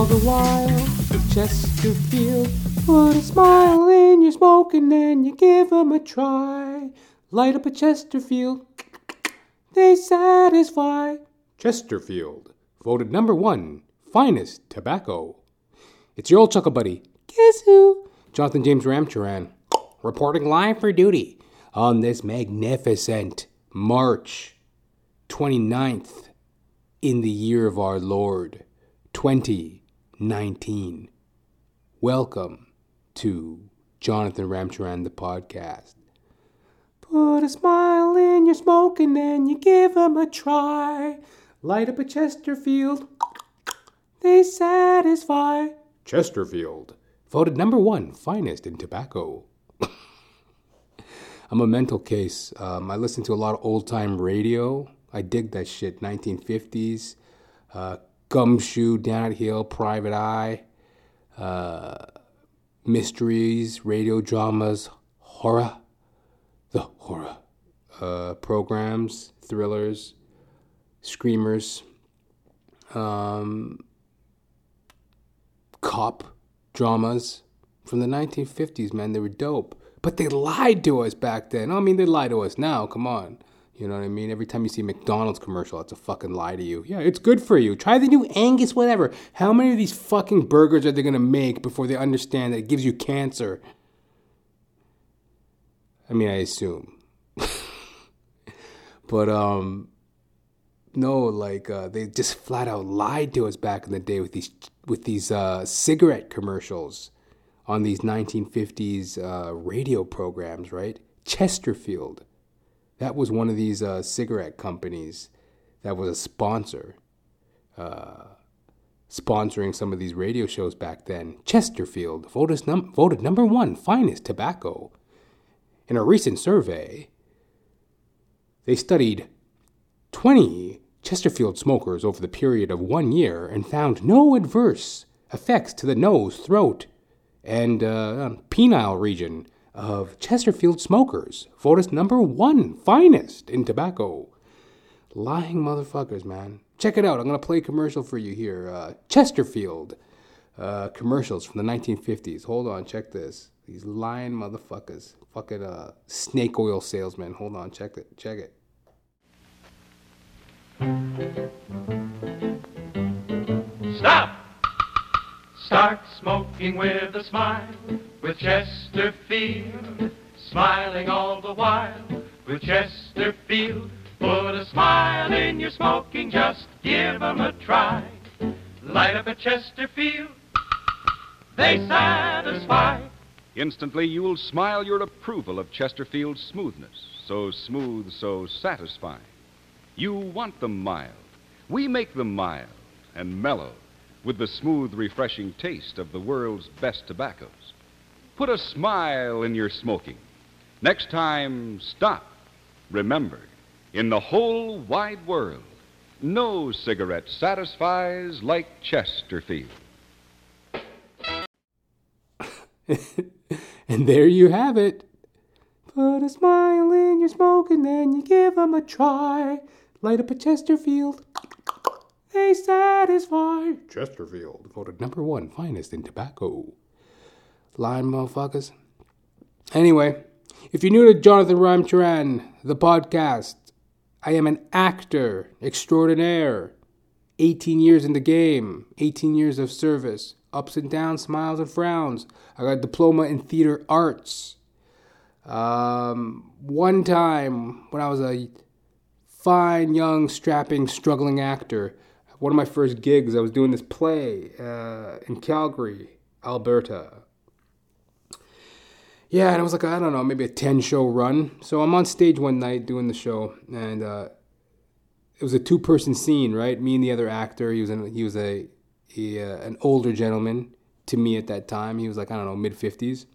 All the while. Chesterfield. Put a smile in your smoke and then you give 'em a try. Light up a Chesterfield. They satisfy. Chesterfield. Voted number one. Finest tobacco. It's your old chuckle buddy. Guess who? Jonathan James Ramcharan. Reporting live for duty on this magnificent March 29th in the year of our Lord 2019. Welcome to Jonathan Ramcharan, the podcast. Put a smile in your smoke and then you give 'em a try. Light up a Chesterfield. They satisfy. Chesterfield. Voted number one finest in tobacco. I'm a mental case. Um, I listen to a lot of old time radio. I dig that shit. 1950s, uh, Gumshoe, Down at Hill, Private Eye, uh, mysteries, radio dramas, horror, the horror uh, programs, thrillers, screamers, um, cop dramas from the 1950s, man. They were dope. But they lied to us back then. I mean, they lie to us now. Come on. You know what I mean? Every time you see a McDonald's commercial, it's a fucking lie to you. Yeah, it's good for you. Try the new Angus, whatever. How many of these fucking burgers are they gonna make before they understand that it gives you cancer? I mean, I assume. but um, no, like uh, they just flat out lied to us back in the day with these with these uh, cigarette commercials on these 1950s uh, radio programs, right? Chesterfield, that was one of these uh, cigarette companies that was a sponsor, uh, sponsoring some of these radio shows back then. Chesterfield voted, num- voted number one finest tobacco. In a recent survey, they studied 20 Chesterfield smokers over the period of one year and found no adverse effects to the nose, throat, and uh, penile region of Chesterfield smokers. Voted number one finest in tobacco. Lying motherfuckers, man. Check it out. I'm to play a commercial for you here. Uh, Chesterfield uh, commercials from the 1950s. Hold on, check this. These lying motherfuckers. Fucking uh, snake oil salesmen. Hold on, check it. Check it. Stop! Start smoking with a smile with Chesterfield. Smiling all the while with Chesterfield. Put a smile in your smoking, just give 'em a try. Light up a Chesterfield, they satisfy. Instantly, you'll smile your approval of Chesterfield's smoothness. So smooth, so satisfying. You want them mild. We make them mild and mellow with the smooth, refreshing taste of the world's best tobaccos. Put a smile in your smoking. Next time, stop. Remember, in the whole wide world, no cigarette satisfies like Chesterfield. and there you have it. Put a smile in your smoke and then you give 'em a try. Light up a Chesterfield. They satisfy. Chesterfield voted number one finest in tobacco. Lying motherfuckers. Anyway, if you're new to Jonathan Ramcharan, the podcast, I am an actor extraordinaire. 18 years in the game, 18 years of service, ups and downs, smiles and frowns. I got a diploma in theater arts. Um, one time when I was a fine, young, strapping, struggling actor, one of my first gigs, I was doing this play uh, in Calgary, Alberta. Yeah, and it was like, I don't know, maybe a 10 show run. So I'm on stage one night doing the show, and uh, it was a two person scene, right? Me and the other actor. He was, an, he was a, uh, an older gentleman to me at that time. He was like, I don't know, mid 50s.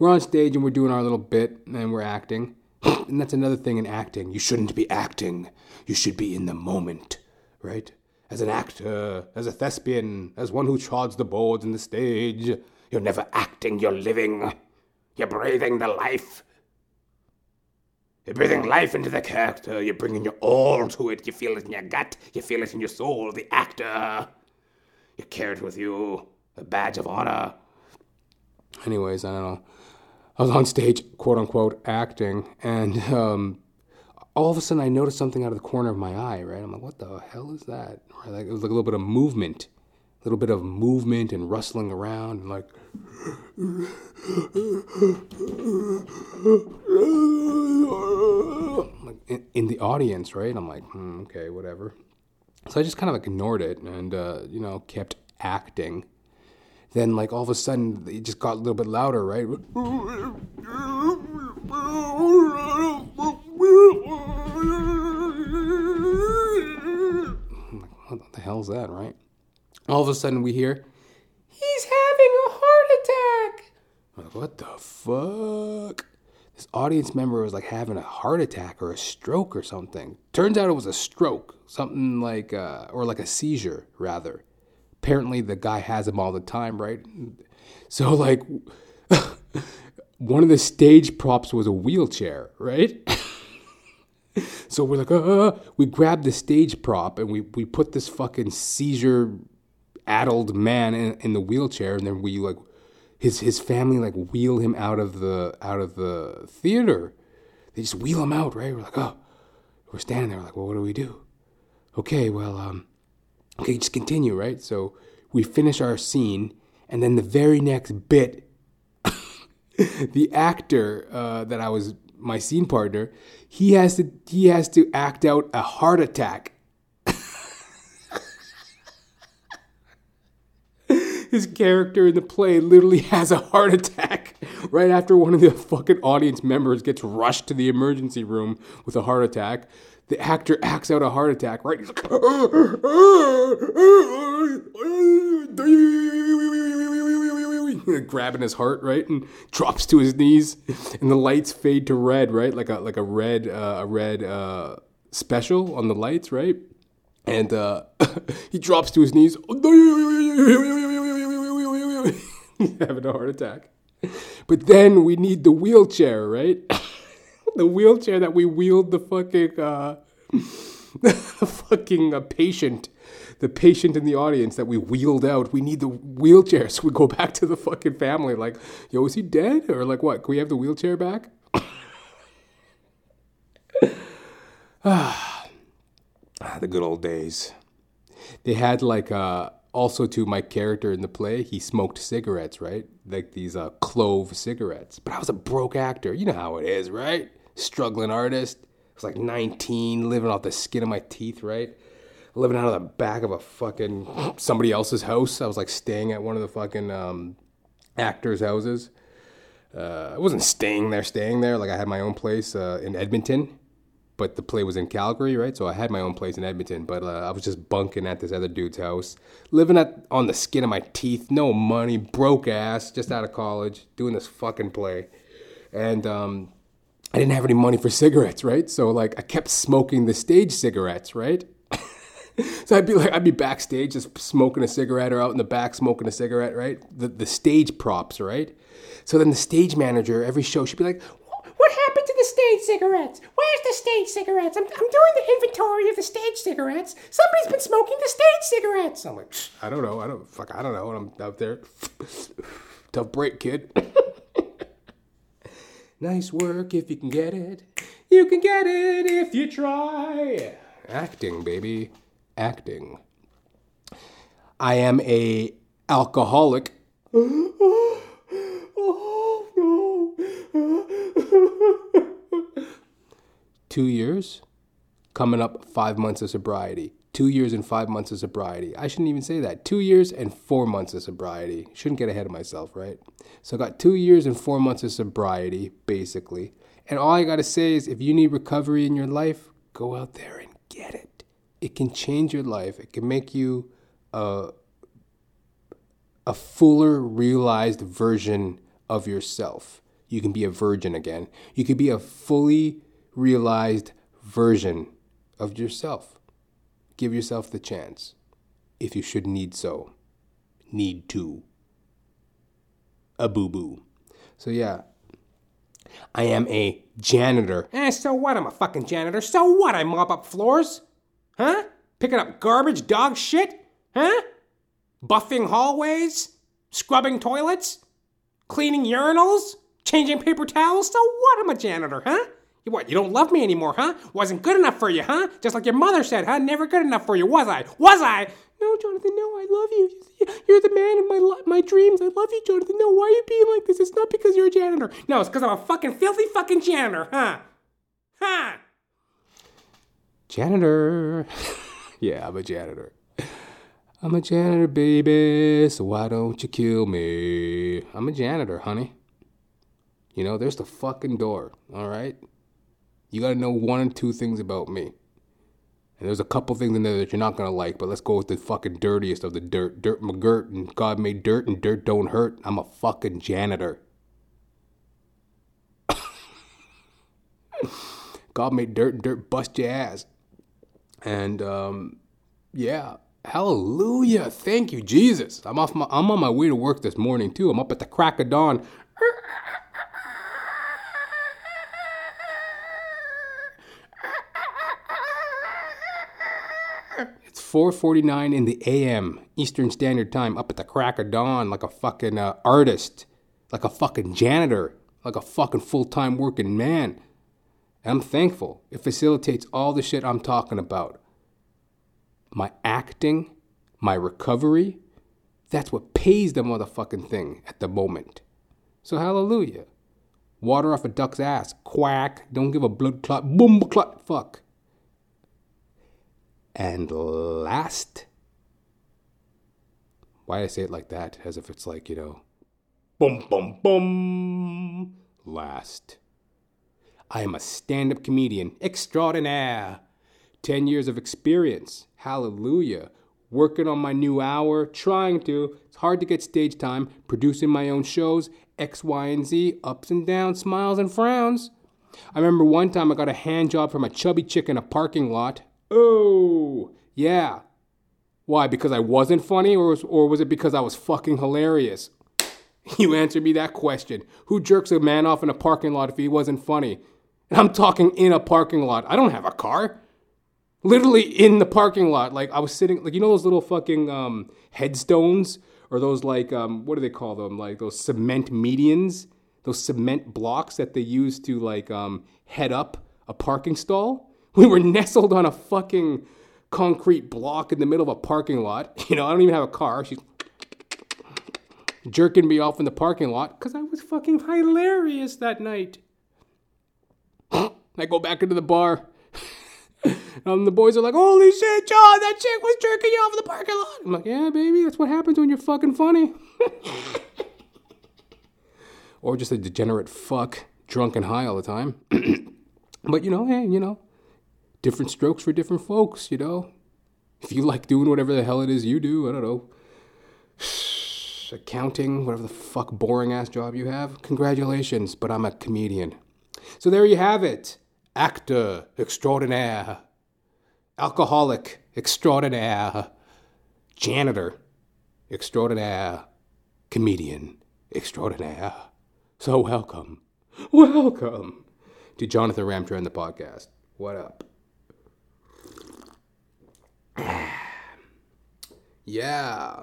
We're on stage and we're doing our little bit and we're acting. and that's another thing in acting. You shouldn't be acting, you should be in the moment, right? As an actor, as a thespian, as one who trods the boards and the stage, you're never acting, you're living. You're breathing the life. You're breathing life into the character. You're bringing your all to it. You feel it in your gut. You feel it in your soul. The actor. You carry it with you. A badge of honor. Anyways, I don't know. I was on stage, quote unquote, acting, and um, all of a sudden I noticed something out of the corner of my eye, right? I'm like, what the hell is that? Right? Like, it was like a little bit of movement, little bit of movement and rustling around, and like, like in, the audience, right? I'm like, hmm, okay, whatever. So I just kind of ignored it and, uh, you know, kept acting. Then, like, all of a sudden, it just got a little bit louder, right? what the hell's that, right? All of a sudden, we hear, he's having a heart attack. I'm like, what the fuck? This audience member was like having a heart attack or a stroke or something. Turns out it was a stroke, something like, uh, or like a seizure, rather. Apparently, the guy has them all the time, right? So, like, one of the stage props was a wheelchair, right? so we're like, uh, we grab the stage prop and we, we put this fucking seizure addled man in, in the wheelchair and then we like his his family like wheel him out of the out of the theater. They just wheel him out, right? We're like, oh, we're standing there, like, well, what do we do? Okay, well, um, okay, just continue, right? So we finish our scene, and then the very next bit, the actor uh, that I was my scene partner, he has to he has to act out a heart attack. His character in the play literally has a heart attack right after one of the fucking audience members gets rushed to the emergency room with a heart attack. The actor acts out a heart attack, right? He's like, grabbing his heart, right, and drops to his knees, and the lights fade to red, right, like a like a red uh, a red uh, special on the lights, right, and uh, he drops to his knees, having a heart attack. But then we need the wheelchair, right? the wheelchair that we wheeled the fucking uh, the fucking uh, patient, the patient in the audience that we wheeled out. We need the wheelchair, so we go back to the fucking family. Like, yo, is he dead or like what? Can we have the wheelchair back? ah, the good old days. They had like uh, also to my character in the play, he smoked cigarettes, right? Like these uh, clove cigarettes. But I was a broke actor. You know how it is, right? Struggling artist. I was like 19, living off the skin of my teeth, right? Living out of the back of a fucking somebody else's house. I was like staying at one of the fucking um, actors' houses. Uh, I wasn't staying there, staying there. Like I had my own place uh, in Edmonton, but the play was in Calgary, right? So I had my own place in Edmonton, but uh, I was just bunking at this other dude's house, living at on the skin of my teeth, no money, broke ass, just out of college, doing this fucking play, and um, I didn't have any money for cigarettes, right? So like I kept smoking the stage cigarettes, right? so I'd be like, I'd be backstage just smoking a cigarette, or out in the back smoking a cigarette, right? The the stage props, right? So then the stage manager every show she'd be like, What happened to the stage cigarettes? Where's the stage cigarettes? I'm, I'm doing the inventory of the stage cigarettes. Somebody's been smoking the stage cigarettes. I'm like, I don't know, I don't fuck, I don't know. And I'm out there, tough break, kid. nice work if you can get it. You can get it if you try. Acting, baby, acting. I am a alcoholic. Two years, coming up five months of sobriety. Two years and five months of sobriety. I shouldn't even say that. Two years and four months of sobriety. Shouldn't get ahead of myself, right? So I got two years and four months of sobriety, basically. And all I gotta say is if you need recovery in your life, go out there and get it. It can change your life. It can make you a, a fuller realized version of yourself. You can be a virgin again. You can be a fully realized version of yourself. Give yourself the chance, if you should need so. Need to. A boo boo. So, yeah, I am a janitor. Eh, so what? I'm a fucking janitor. So what? I mop up floors? Huh? Picking up garbage, dog shit? Huh? Buffing hallways? Scrubbing toilets? Cleaning urinals? Changing paper towels? So what? I'm a janitor, huh? You what? You don't love me anymore, huh? Wasn't good enough for you, huh? Just like your mother said, huh? Never good enough for you, was I? Was I? No, Jonathan, no, I love you. You're the man in my my dreams. I love you, Jonathan. No, why are you being like this? It's not because you're a janitor. No, it's because I'm a fucking filthy fucking janitor, huh? Huh? Janitor. yeah, I'm a janitor. I'm a janitor, baby, so why don't you kill me? I'm a janitor, honey. You know, there's the fucking door, all You gotta know one or two things about me. And there's a couple things in there that you're not gonna like, but let's go with the fucking dirtiest of the dirt. Dirt McGirt, and God made dirt, and dirt don't hurt. I'm a fucking janitor. God made dirt, and dirt bust your ass. And um, yeah, hallelujah, thank you, Jesus. I'm off. My, I'm on my way to work this morning too. I'm up at the crack of dawn. 4:49 in the a.m. Eastern Standard Time. Up at the crack of dawn, like a fucking uh, artist, like a fucking janitor, like a fucking full-time working man. And I'm thankful. It facilitates all the shit I'm talking about. My acting, my recovery, that's what pays the motherfucking thing at the moment. So hallelujah. Water off a duck's ass. Quack. Don't give a blood clot. Boom clot. Fuck. And last. Why I say it like that? As if it's like, you know. Boom, boom, boom. Last. I am a stand up comedian extraordinaire. 10 years of experience. Hallelujah. Working on my new hour, trying to. It's hard to get stage time, producing my own shows, X, Y, and Z, ups and downs, smiles and frowns. I remember one time I got a hand job from a chubby chick in a parking lot. Oh, yeah. Why? Because I wasn't funny, or was, or was it because I was fucking hilarious? You answer me that question. Who jerks a man off in a parking lot if he wasn't funny? And I'm talking in a parking lot. I don't have a car. Literally in the parking lot. Like I was sitting like you know those little fucking um, headstones or those like um, what do they call them? Like those cement medians, those cement blocks that they use to like um, head up a parking stall. We were nestled on a fucking concrete block in the middle of a parking lot. You know, I don't even have a car. She's jerking me off in the parking lot because I was fucking hilarious that night. I go back into the bar. and the boys are like, Holy shit, John, that chick was jerking you off in the parking lot. I'm like, Yeah, baby, that's what happens when you're fucking funny. or just a degenerate fuck, drunk and high all the time. but you know, hey, you know, different strokes for different folks, you know. If you like doing whatever the hell it is you do, I don't know, accounting, whatever the fuck boring ass job you have, congratulations, but I'm a comedian. So there you have it. Actor extraordinaire, alcoholic extraordinaire, janitor extraordinaire, comedian extraordinaire. So welcome, welcome to Jonathan Ramcharan, the podcast. What up? Yeah.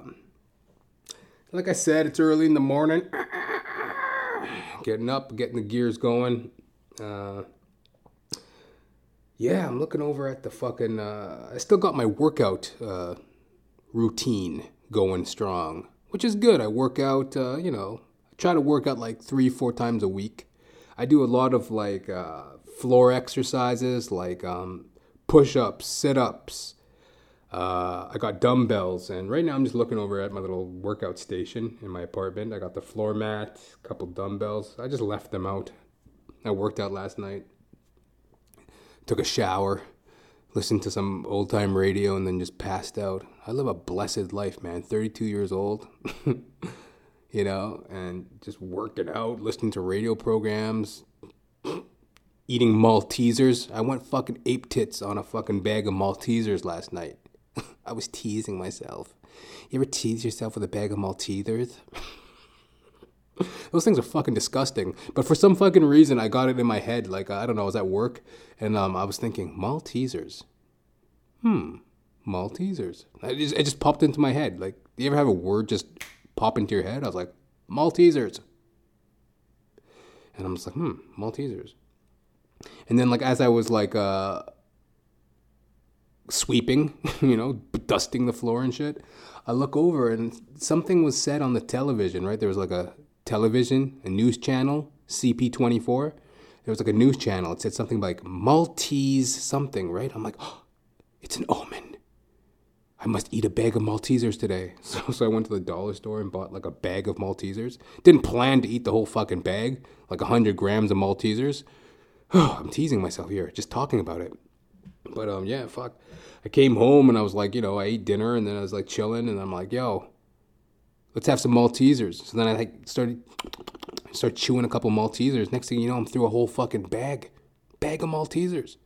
Like I said, it's early in the morning. Getting up, getting the gears going. Uh, yeah, I'm looking over at the fucking. Uh, I still got my workout uh, routine going strong, which is good. I work out, uh, you know, I try to work out like three, four times a week. I do a lot of like uh, floor exercises, like um, push ups, sit ups. Uh, I got dumbbells, and right now I'm just looking over at my little workout station in my apartment. I got the floor mat, a couple dumbbells. I just left them out. I worked out last night, took a shower, listened to some old time radio, and then just passed out. I live a blessed life, man. 32 years old, you know, and just working out, listening to radio programs, eating Maltesers. I went fucking ape tits on a fucking bag of Maltesers last night. I was teasing myself. You ever tease yourself with a bag of Maltesers? Those things are fucking disgusting. But for some fucking reason, I got it in my head. Like I don't know, I was at work and um, I was thinking Maltesers. Hmm, Maltesers. It just, it just popped into my head. Like, do you ever have a word just pop into your head? I was like Maltesers. And I'm just like, hmm, Maltesers. And then like as I was like uh sweeping, you know, dusting the floor and shit, I look over and something was said on the television, right? There was like a television, a news channel, CP24. There was like a news channel. It said something like Maltese something, right? I'm like, oh, it's an omen. I must eat a bag of Maltesers today. So, so I went to the dollar store and bought like a bag of Maltesers. Didn't plan to eat the whole fucking bag, like 100 grams of Maltesers. I'm teasing myself here, just talking about it. But um, yeah, fuck. I came home and I was like, you know, I ate dinner and then I was like chilling and I'm like, yo, let's have some Maltesers. So then I like started start chewing a couple Maltesers. Next thing you know, I'm through a whole fucking bag, bag of Maltesers.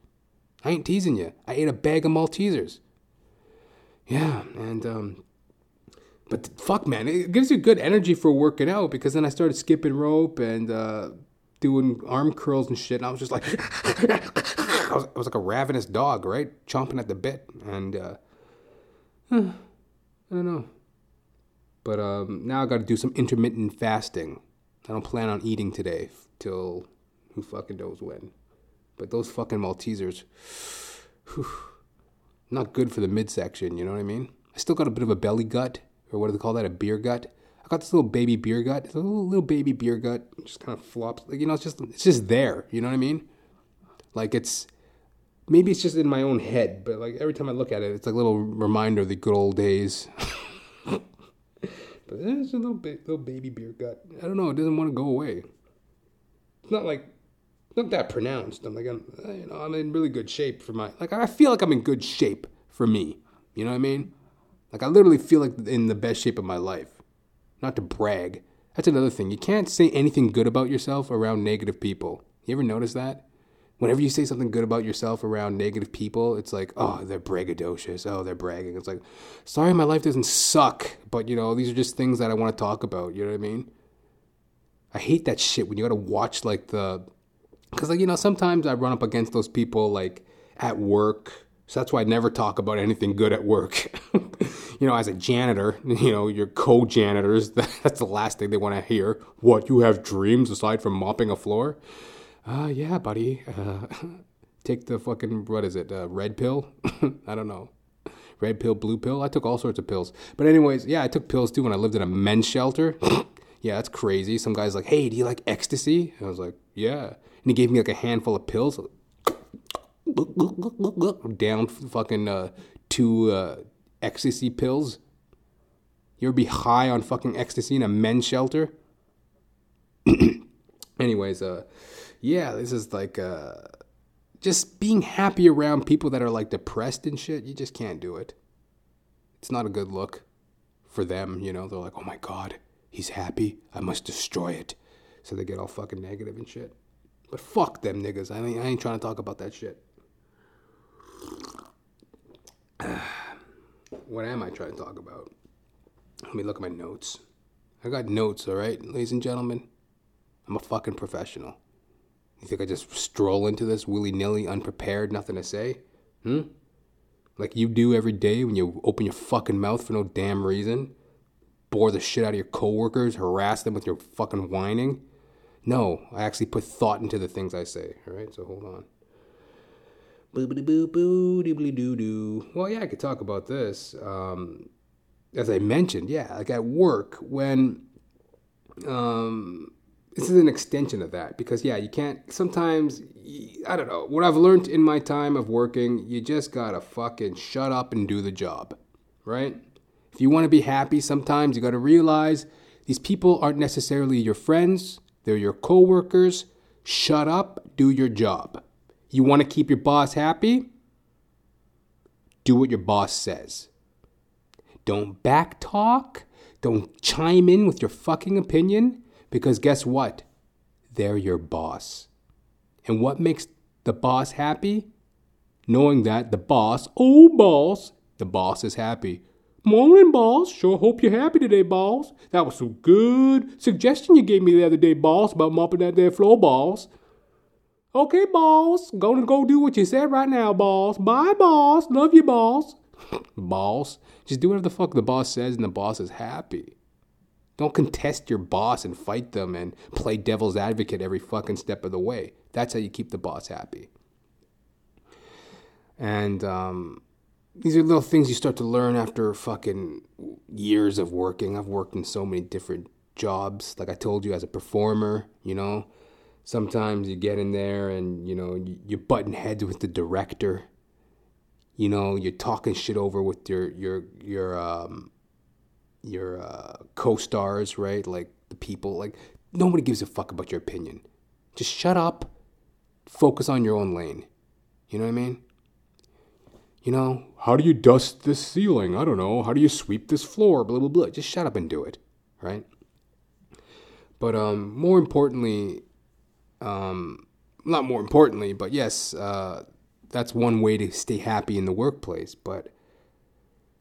I ain't teasing you. I ate a bag of Maltesers. Yeah, and um, but fuck, man, it gives you good energy for working out because then I started skipping rope and uh, doing arm curls and shit, and I was just like, I, was, I was like a ravenous dog, right, chomping at the bit, and uh, I don't know. But um, now I got to do some intermittent fasting. I don't plan on eating today till who fucking knows when. But those fucking Maltesers, whew, not good for the midsection. You know what I mean? I still got a bit of a belly gut, or what do they call that? A beer gut. Got this little baby beer gut. It's a little, little baby beer gut. Just kind of flops. Like you know, it's just it's just there. You know what I mean? Like it's maybe it's just in my own head, but like every time I look at it, it's like a little reminder of the good old days. but eh, it's a little ba- little baby beer gut. I don't know. It doesn't want to go away. It's not like not that pronounced. I'm like I'm eh, you know I'm in really good shape for my like I feel like I'm in good shape for me. You know what I mean? Like I literally feel like in the best shape of my life. Not to brag. That's another thing. You can't say anything good about yourself around negative people. You ever notice that? Whenever you say something good about yourself around negative people, it's like, oh, they're braggadocious. Oh, they're bragging. It's like, sorry, my life doesn't suck, but you know, these are just things that I want to talk about. You know what I mean? I hate that shit when you got to watch like the, because like you know, sometimes I run up against those people like at work. So that's why I never talk about anything good at work. you know, as a janitor, you know, your co-janitors, that's the last thing they want to hear. What, you have dreams aside from mopping a floor? Uh, yeah, buddy. Uh, take the fucking, what is it, uh, red pill? I don't know. Red pill, blue pill? I took all sorts of pills. But anyways, yeah, I took pills too when I lived in a men's shelter. yeah, that's crazy. Some guy's like, hey, do you like ecstasy? And I was like, yeah. And he gave me like a handful of pills. Down fucking uh, two uh, ecstasy pills. You ever be high on fucking ecstasy in a men's shelter? Anyways, uh, yeah, this is like uh, just being happy around people that are like depressed and shit. You just can't do it. It's not a good look for them, you know. They're like, oh my god, he's happy. I must destroy it. So they get all fucking negative and shit. But fuck them niggas. I ain't, I ain't trying to talk about that shit. what am I trying to talk about? Let me look at my notes. I got notes, all right, ladies and gentlemen. I'm a fucking professional. You think I just stroll into this willy nilly, unprepared, nothing to say? Hmm? Like you do every day when you open your fucking mouth for no damn reason? Bore the shit out of your coworkers, harass them with your fucking whining? No, I actually put thought into the things I say, alright? So hold on. Boobity boo boo doobly doo doo. Well, yeah, I could talk about this. Um, as I mentioned, yeah, like at work when um, this is an extension of that because yeah, you can't. Sometimes I don't know what I've learned in my time of working. You just gotta fucking shut up and do the job, right? If you want to be happy, sometimes you gotta realize these people aren't necessarily your friends. They're your coworkers. Shut up, do your job. You want to keep your boss happy? Do what your boss says. Don't backtalk. Don't chime in with your fucking opinion because guess what? They're your boss. And what makes the boss happy? Knowing that the boss, oh boss, the boss is happy. Morning, boss. Sure hope you're happy today, boss. That was some good suggestion you gave me the other day, boss, about mopping that there floor, boss. Okay, boss. Gonna go do what you said right now, boss. Bye, boss. Love you, boss. boss. Just do whatever the fuck the boss says and the boss is happy. Don't contest your boss and fight them and play devil's advocate every fucking step of the way. That's how you keep the boss happy. And um, these are little things you start to learn after fucking years of working. I've worked in so many different jobs. Like I told you, as a performer, you know, sometimes you get in there and, you know, you're butting heads with the director. You know, you're talking shit over with your, your, your, um, your uh, co-stars, right? Like the people, like nobody gives a fuck about your opinion. Just shut up, focus on your own lane. You know what I mean? You know, how do you dust this ceiling? I don't know. How do you sweep this floor? Blah blah blah. Just shut up and do it, right? But um, more importantly, um, not more importantly, but yes, uh, that's one way to stay happy in the workplace. But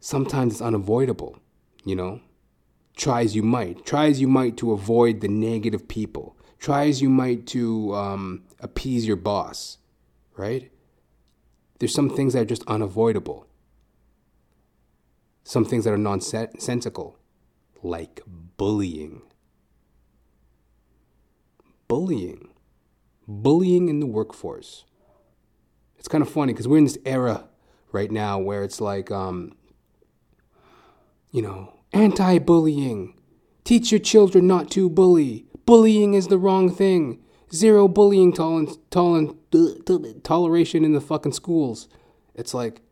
sometimes it's unavoidable you know? Try as you might. Try as you might to avoid the negative people. Try as you might to um, appease your boss, right? There's some things that are just unavoidable. Some things that are nonsensical, like bullying. Bullying. Bullying in the workforce. It's kind of funny because we're in this era right now where it's like, um, you know, Anti bullying. Teach your children not to bully. Bullying is the wrong thing. Zero bullying tolerance, toleration in the fucking schools. It's like,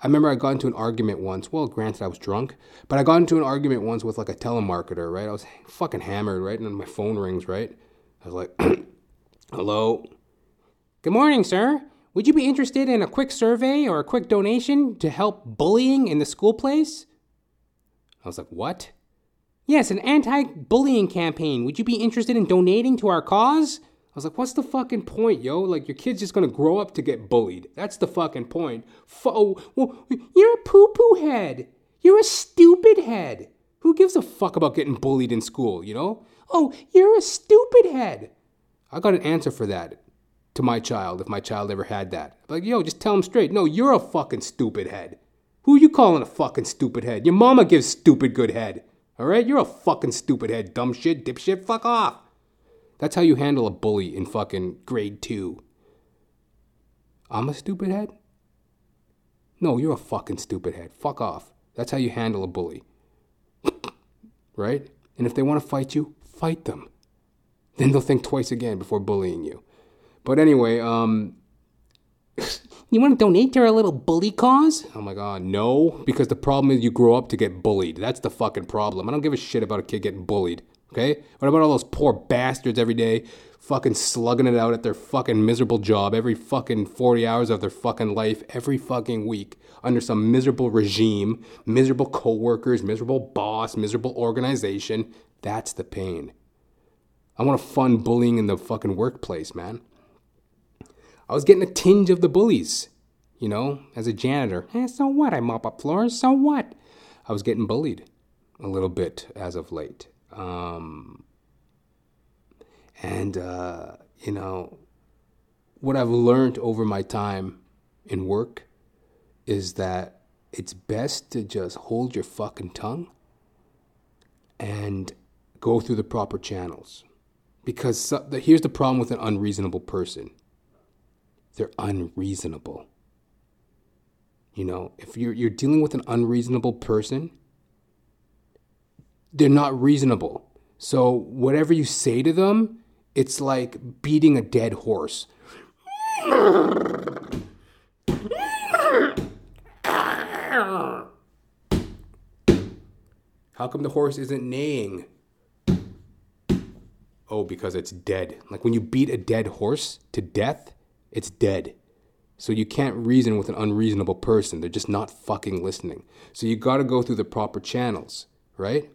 I remember I got into an argument once. Well, granted, I was drunk, but I got into an argument once with like a telemarketer, right? I was fucking hammered, right? And my phone rings, right? I was like, hello? Good morning, sir. Would you be interested in a quick survey or a quick donation to help bullying in the school place? I was like, what? Yes, an anti bullying campaign. Would you be interested in donating to our cause? I was like, what's the fucking point, yo? Like, your kid's just gonna grow up to get bullied. That's the fucking point. F- oh, well, you're a poo poo head. You're a stupid head. Who gives a fuck about getting bullied in school, you know? Oh, you're a stupid head. I got an answer for that to my child if my child ever had that. Like, yo, just tell him straight. No, you're a fucking stupid head. Who you calling a fucking stupid head? Your mama gives stupid good head. All right? You're a fucking stupid head, dumb shit, dipshit, fuck off. That's how you handle a bully in fucking grade two. I'm a stupid head? No, you're a fucking stupid head. Fuck off. That's how you handle a bully. right? And if they want to fight you, fight them. Then they'll think twice again before bullying you. But anyway, um, You want to donate to our little bully cause? Oh my god, no. Because the problem is you grow up to get bullied. That's the fucking problem. I don't give a shit about a kid getting bullied. Okay? What about all those poor bastards every day fucking slugging it out at their fucking miserable job every fucking 40 hours of their fucking life every fucking week under some miserable regime, miserable coworkers, miserable boss, miserable organization? That's the pain. I want to fund bullying in the fucking workplace, man. I was getting a tinge of the bullies, you know, as a janitor. Eh, so what? I mop up floors. So what? I was getting bullied a little bit as of late. Um, and, uh, you know, what I've learned over my time in work is that it's best to just hold your fucking tongue and go through the proper channels. Because here's the problem with an unreasonable person they're unreasonable. You know, if you're, you're dealing with an unreasonable person, they're not reasonable. So whatever you say to them, it's like beating a dead horse. How come the horse isn't neighing? Oh, because it's dead. Like when you beat a dead horse to death, it's dead. So you can't reason with an unreasonable person. They're just not fucking listening. So you got to go through the proper channels, right?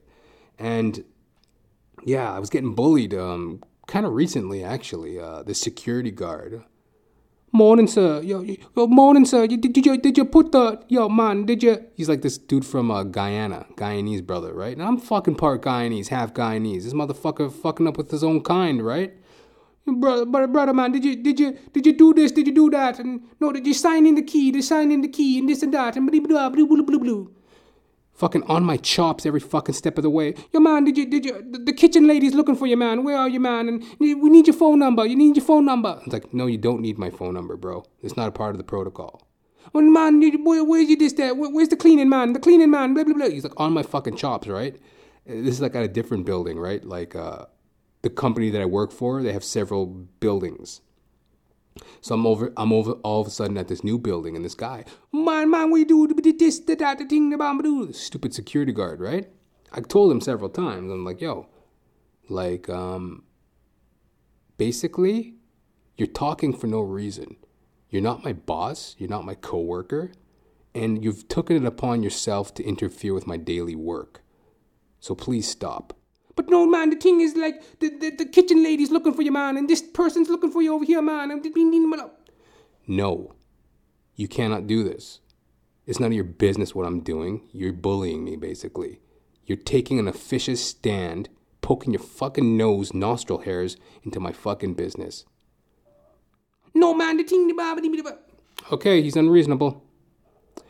And yeah, I was getting bullied um, kind of recently, actually. Uh, the security guard Morning, sir. Yo, yo, morning, sir. Did you did you put the yo man? Did you? He's like this dude from uh, Guyana, Guyanese brother, right? And I'm fucking part Guyanese, half Guyanese. This motherfucker fucking up with his own kind, right? Brother, brother, brother, man, did you did you did you do this? Did you do that? And no, did you sign in the key? Did you sign in the key and this and that and blah blah blah blah blah blah. Fucking on my chops every fucking step of the way. Yo, man, did you did you? The, kitchen lady's looking for you, man. Where are you, man? And we need your phone number. You need your phone number. It's like, no, you don't need my phone number, bro. It's not a part of the protocol. Well, man, where, where's your this? Where, where's the cleaning man? The cleaning man. Blah blah blah. He's like on my fucking chops, right? This is like at a different building, right? Like uh, the company that I work for, they have several buildings. So I'm over, I'm over all of a sudden at this new building, and this guy, man, man, we do this, that, that, thing, the stupid security guard, right? I told him several times. I'm like, yo, like, um, basically, you're talking for no reason. You're not my boss. You're not my coworker, and you've taken it upon yourself to interfere with my daily work. So please stop. But no, man, the thing is like the, the, the kitchen lady's looking for you, man, and this person's looking for you over here, man. And we need them up. No, you cannot do this. It's none of your business what I'm doing. You're bullying me, basically. You're taking an officious stand, poking your fucking nose, nostril hairs into my fucking business. No, man, the thing. Okay, he's unreasonable.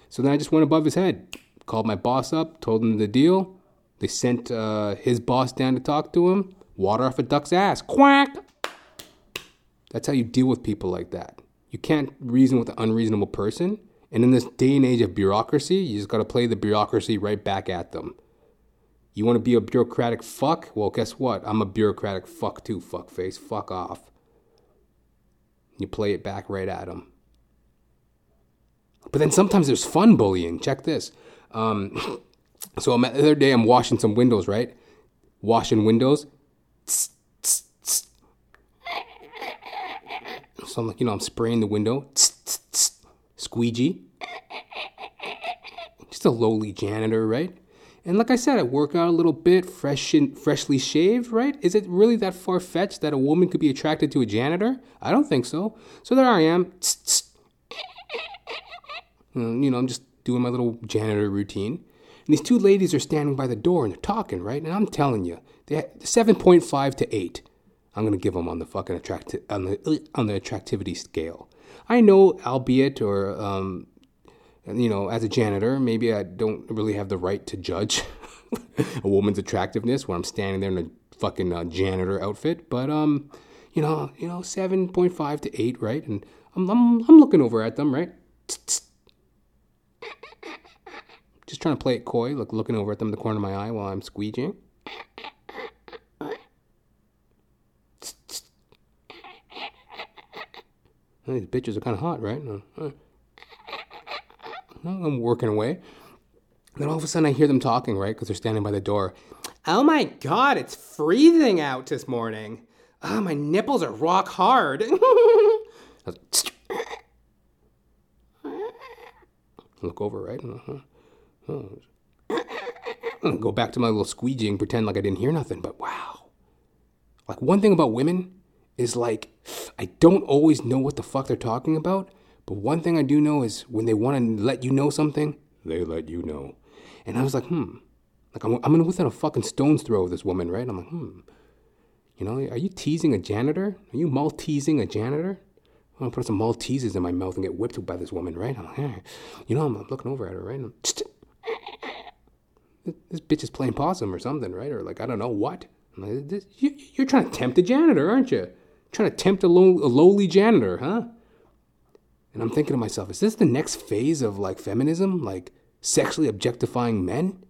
So then I just went above his head, called my boss up, told him the deal. They sent uh, his boss down to talk to him. Water off a duck's ass. Quack! That's how you deal with people like that. You can't reason with an unreasonable person. And in this day and age of bureaucracy, you just got to play the bureaucracy right back at them. You want to be a bureaucratic fuck? Well, guess what? I'm a bureaucratic fuck too, fuckface. Fuck off. You play it back right at them. But then sometimes there's fun bullying. Check this. Um, So I'm, the other day I'm washing some windows, right? Washing windows. So I'm like, you know, I'm spraying the window. Squeegee. Just a lowly janitor, right? And like I said, I work out a little bit, fresh and freshly shaved, right? Is it really that far fetched that a woman could be attracted to a janitor? I don't think so. So there I am. You know, I'm just doing my little janitor routine. And these two ladies are standing by the door and they're talking, right? And I'm telling you, they're 7.5 to 8. I'm gonna give them on the fucking attracti- on the on the attractivity scale. I know, albeit or um, you know, as a janitor, maybe I don't really have the right to judge a woman's attractiveness when I'm standing there in a fucking uh, janitor outfit. But um, you know, you know, seven point five to eight, right? And I'm I'm I'm looking over at them, right? Just trying to play it coy, look, looking over at them in the corner of my eye while I'm squeegeeing. These bitches are kind of hot, right? I'm working away. Then all of a sudden I hear them talking, right? Because they're standing by the door. Oh my god, it's freezing out this morning. Oh, my nipples are rock hard. Look over, right? Uh-huh. Go back to my little squeegee and pretend like I didn't hear nothing, but wow. Like, one thing about women is like, I don't always know what the fuck they're talking about, but one thing I do know is when they want to let you know something, they let you know. And I was like, hmm. Like, I'm, I'm within a fucking stone's throw of this woman, right? I'm like, hmm. You know, are you teasing a janitor? Are you Maltesing a janitor? I'm gonna put some Maltesers in my mouth and get whipped by this woman, right? I'm like, hey. You know, I'm, I'm looking over at her, right? This bitch is playing possum or something, right? Or like I don't know what. Like, this, you, are trying to tempt a janitor, aren't you? Trying to tempt a, a lowly janitor, huh? And I'm thinking to myself, is this the next phase of like feminism, like sexually objectifying men?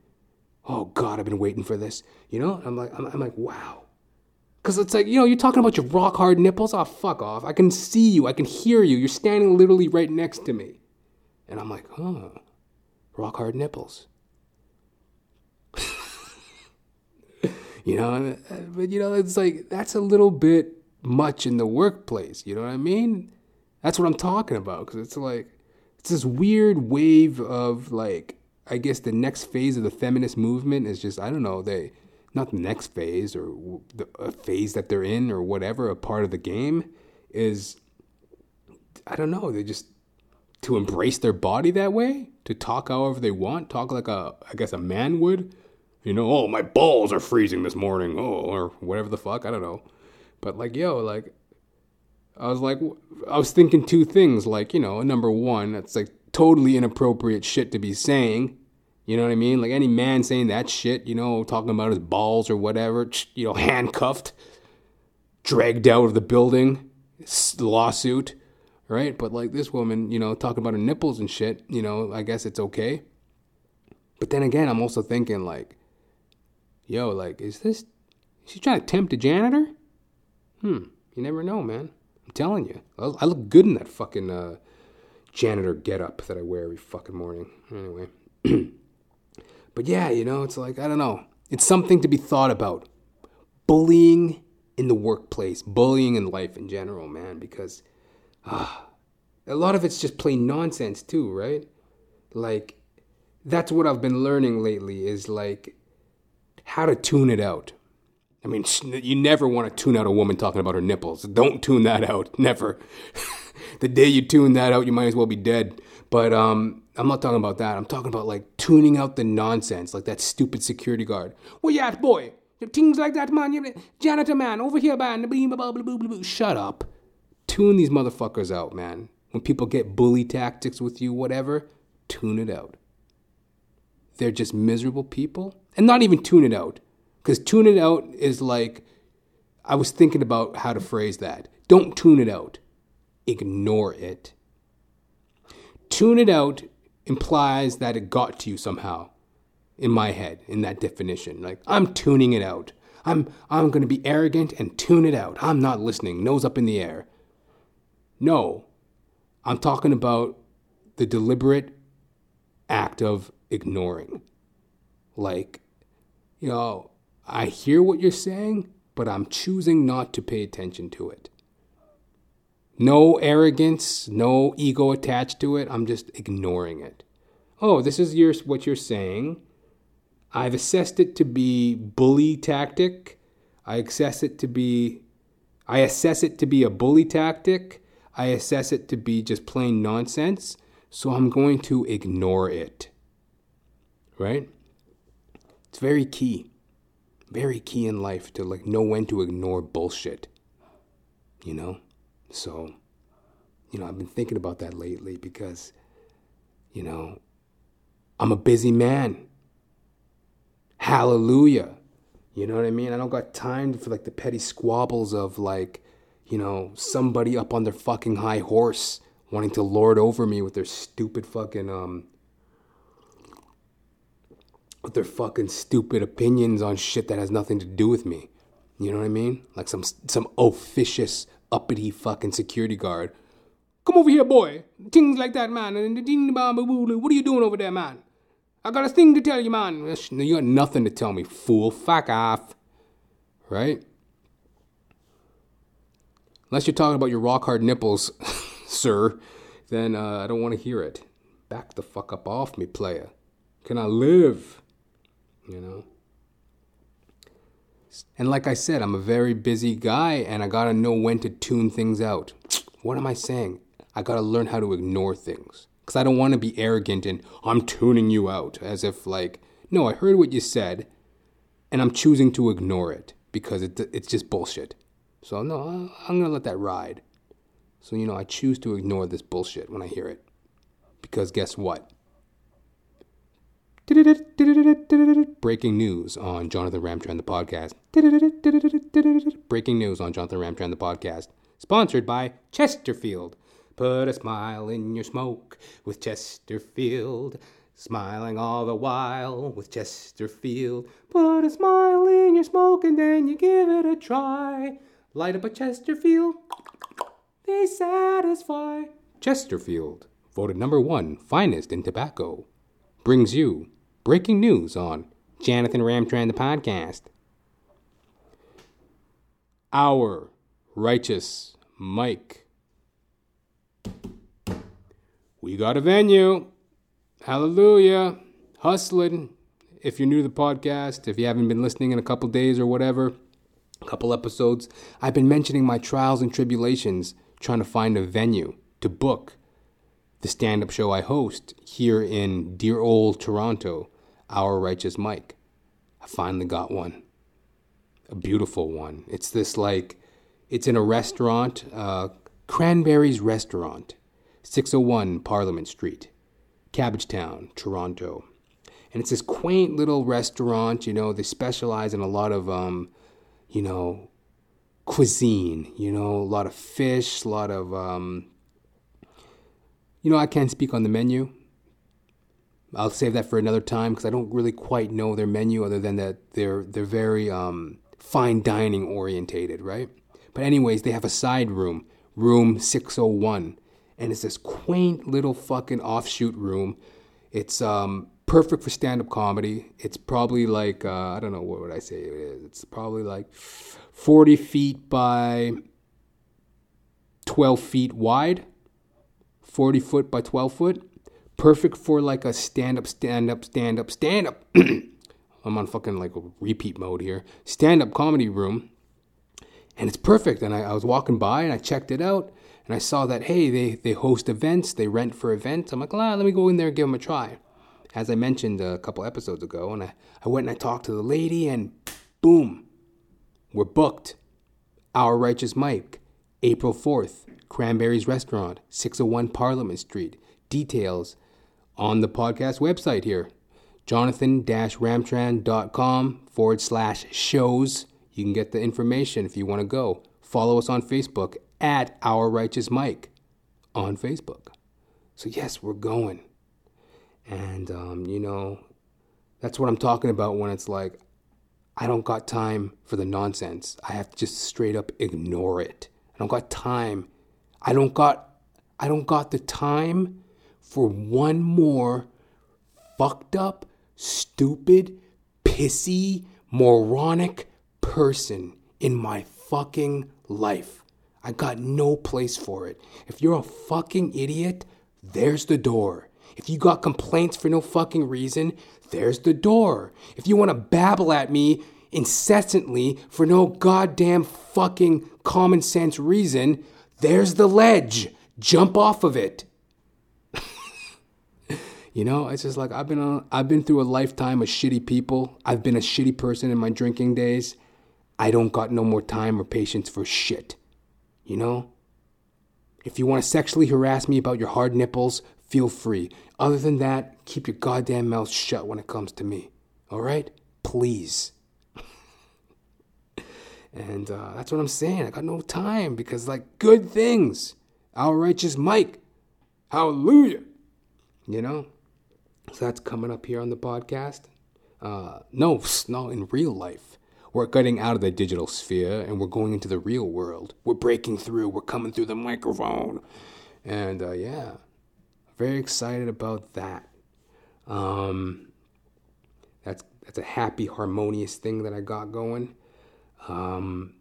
Oh God, I've been waiting for this. You know? I'm like, I'm, I'm like, wow. Because it's like, you know, you're talking about your rock hard nipples. Oh, fuck off. I can see you. I can hear you. You're standing literally right next to me. And I'm like, huh, rock hard nipples. You know, uh, but you know, it's like that's a little bit much in the workplace. You know what I mean? That's what I'm talking about because it's like it's this weird wave of like I guess the next phase of the feminist movement is just I don't know they not the next phase or the, a phase that they're in or whatever a part of the game is I don't know, they just to embrace their body that way, to talk however they want, talk like a I guess a man would. You know, oh my balls are freezing this morning, oh or whatever the fuck, I don't know. But like yo, like I was like I was thinking two things, like, you know, number one, that's like totally inappropriate shit to be saying. You know what I mean? Like any man saying that shit, you know, talking about his balls or whatever, you know, handcuffed, dragged out of the building, lawsuit, right? But like this woman, you know, talking about her nipples and shit, you know, I guess it's okay. But then again, I'm also thinking like, yo, like, is this, is she trying to tempt a janitor? Hmm, you never know, man. I'm telling you, I look good in that fucking uh, janitor getup that I wear every fucking morning. Anyway. but yeah, you know, it's like, I don't know. It's something to be thought about. Bullying in the workplace, bullying in life in general, man, because ah, a lot of it's just plain nonsense too, right? Like, that's what I've been learning lately is like how to tune it out. I mean, you never want to tune out a woman talking about her nipples. Don't tune that out. Never. the day you tune that out, you might as well be dead. But um, I'm not talking about that. I'm talking about like tuning out the nonsense, like that stupid security guard. Where you at, boy? Things like that, man. Janitor, man, over here, man. Shut up. Tune these motherfuckers out, man. When people get bully tactics with you, whatever, tune it out. They're just miserable people. And not even tune it out. Because tune it out is like, I was thinking about how to phrase that. Don't tune it out, ignore it. Tune it out implies that it got to you somehow in my head in that definition like i'm tuning it out i'm i'm going to be arrogant and tune it out i'm not listening nose up in the air no i'm talking about the deliberate act of ignoring like you know i hear what you're saying but i'm choosing not to pay attention to it no arrogance, no ego attached to it. I'm just ignoring it. Oh, this is your what you're saying. I've assessed it to be bully tactic. I assess it to be I assess it to be a bully tactic. I assess it to be just plain nonsense. So I'm going to ignore it. Right? It's very key. Very key in life to like know when to ignore bullshit. You know? So, you know, I've been thinking about that lately because, you know, I'm a busy man. Hallelujah. You know what I mean? I don't got time for like the petty squabbles of like, you know, somebody up on their fucking high horse wanting to lord over me with their stupid fucking um with their fucking stupid opinions on shit that has nothing to do with me. You know what I mean? Like some some officious uppity fucking security guard. Come over here, boy. Things like that, man. What are you doing over there, man? I got a thing to tell you, man. You got nothing to tell me, fool. Fuck off. Right? Unless you're talking about your rock hard nipples, sir, then uh, I don't want to hear it. Back the fuck up off me, player. Can I live? You know? And like I said, I'm a very busy guy and I gotta know when to tune things out. What am I saying? I gotta learn how to ignore things. Because I don't wanna be arrogant and I'm tuning you out as if, like, no, I heard what you said and I'm choosing to ignore it because it, it's just bullshit. So, no, I'm gonna let that ride. So, you know, I choose to ignore this bullshit when I hear it. Because guess what? Breaking news on Jonathan Ramcharan, the podcast. Breaking news on Jonathan Ramcharan, the podcast. Sponsored by Chesterfield. Put a smile in your smoke with Chesterfield. Smiling all the while with Chesterfield. Put a smile in your smoke and then you give it a try. Light up a Chesterfield. They satisfy. Chesterfield, voted number one finest in tobacco, brings you breaking news on Jonathan Ramcharan, the podcast. Our righteous Mike. We got a venue. Hallelujah. Hustling. If you're new to the podcast, if you haven't been listening in a couple days or whatever, a couple episodes, I've been mentioning my trials and tribulations trying to find a venue to book the stand up show I host here in dear old Toronto, Our Righteous Mike. I finally got one. A beautiful one. It's this like, it's in a restaurant, uh, Cranberries Restaurant, 601 Parliament Street, Cabbagetown, Toronto. And it's this quaint little restaurant, you know, they specialize in a lot of, um, you know, cuisine, you know, a lot of fish, a lot of, um, you know, I can't speak on the menu. I'll save that for another time because I don't really quite know their menu other than that they're they're very um, fine dining orientated, right? But anyways, they have a side room, room 601, and it's this quaint little fucking offshoot room. It's um, perfect for stand-up comedy. It's probably like uh, I don't know what would I say it is. It's probably like 40 feet by 12 feet wide, 40 foot by 12 foot. Perfect for like a stand up, stand up, stand up, stand up. I'm on fucking like repeat mode here. Stand up comedy room. And it's perfect. And I, I was walking by and I checked it out and I saw that, hey, they, they host events, they rent for events. I'm like, ah, let me go in there and give them a try. As I mentioned a couple episodes ago, and I, I went and I talked to the lady, and boom, we're booked. Our Righteous Mike, April 4th, Cranberries Restaurant, 601 Parliament Street. Details on the podcast website here jonathan-ramcharan.com forward slash shows. You can get the information if you want to go. Follow us on Facebook at Our Righteous Mike on Facebook. So, yes, we're going. And, um, you know, that's what I'm talking about when it's like, I don't got time for the nonsense. I have to just straight up ignore it. I don't got time. I don't got I don't got the time for one more fucked up, stupid, pissy, moronic person in my fucking life. I got no place for it. If you're a fucking idiot, there's the door. If you got complaints for no fucking reason, there's the door. If you want to babble at me incessantly for no goddamn fucking common sense reason, there's the ledge. Jump off of it. You know, it's just like I've been on, I've been through a lifetime of shitty people. I've been a shitty person in my drinking days. I don't got no more time or patience for shit. You know? If you want to sexually harass me about your hard nipples, feel free. Other than that, keep your goddamn mouth shut when it comes to me. All right? Please. and uh, that's what I'm saying. I got no time because, like, good things. Our righteous Mike. Hallelujah. You know? So that's coming up here on the podcast. Uh, no, no, in real life. We're getting out of the digital sphere and we're going into the real world. We're breaking through. We're coming through the microphone. And uh, yeah, very excited about that. Um, that's that's a happy, harmonious thing that I got going. Um,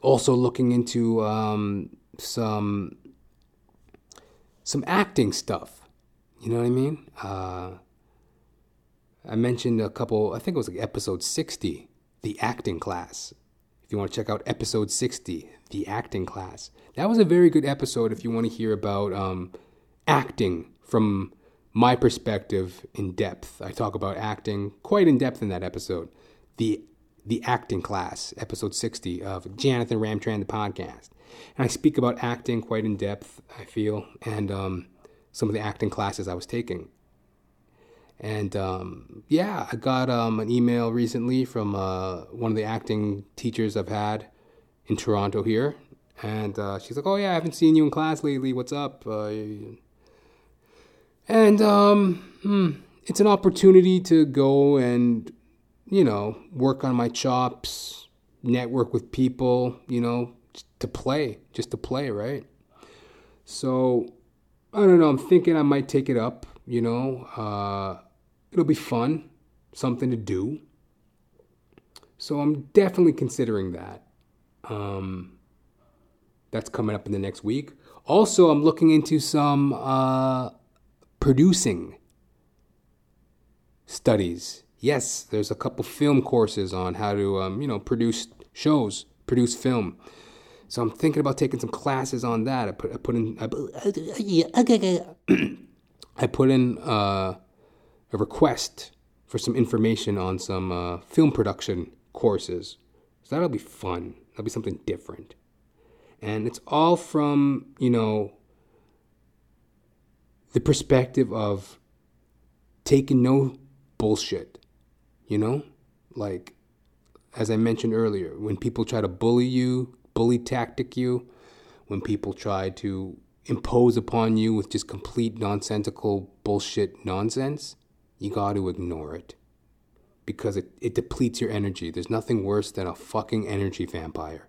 also looking into um, some some acting stuff. You know what I mean? Uh, I mentioned a couple. I think it was like episode sixty, the acting class. If you want to check out episode sixty, the acting class, that was a very good episode. If you want to hear about um, acting from my perspective in depth. I talk about acting quite in depth in that episode. The the acting class, episode 60 of Jonathan Ramcharan the podcast. And I speak about acting quite in depth, I feel, and um, some of the acting classes I was taking. And um, yeah, I got um, an email recently from uh, one of the acting teachers I've had in Toronto here. And uh, she's like, Oh, yeah, I haven't seen you in class lately. What's up? Uh, and um, hmm, it's an opportunity to go and, you know, work on my chops, network with people, you know, to play, just to play, right? So, I don't know. I'm thinking I might take it up, you know. Uh, it'll be fun, something to do. So, I'm definitely considering that. Um, that's coming up in the next week. Also, I'm looking into some uh, producing studies. Yes, there's a couple film courses on how to, um, you know, produce shows, produce film. So I'm thinking about taking some classes on that. I put I put in I, I put in uh, a request for some information on some uh, film production courses. So that'll be fun. That'll be something different. And it's all from, you know, the perspective of taking no bullshit. You know? Like, as I mentioned earlier, when people try to bully you, bully tactic you, when people try to impose upon you with just complete nonsensical bullshit nonsense, you got to ignore it. Because it, it depletes your energy. There's nothing worse than a fucking energy vampire.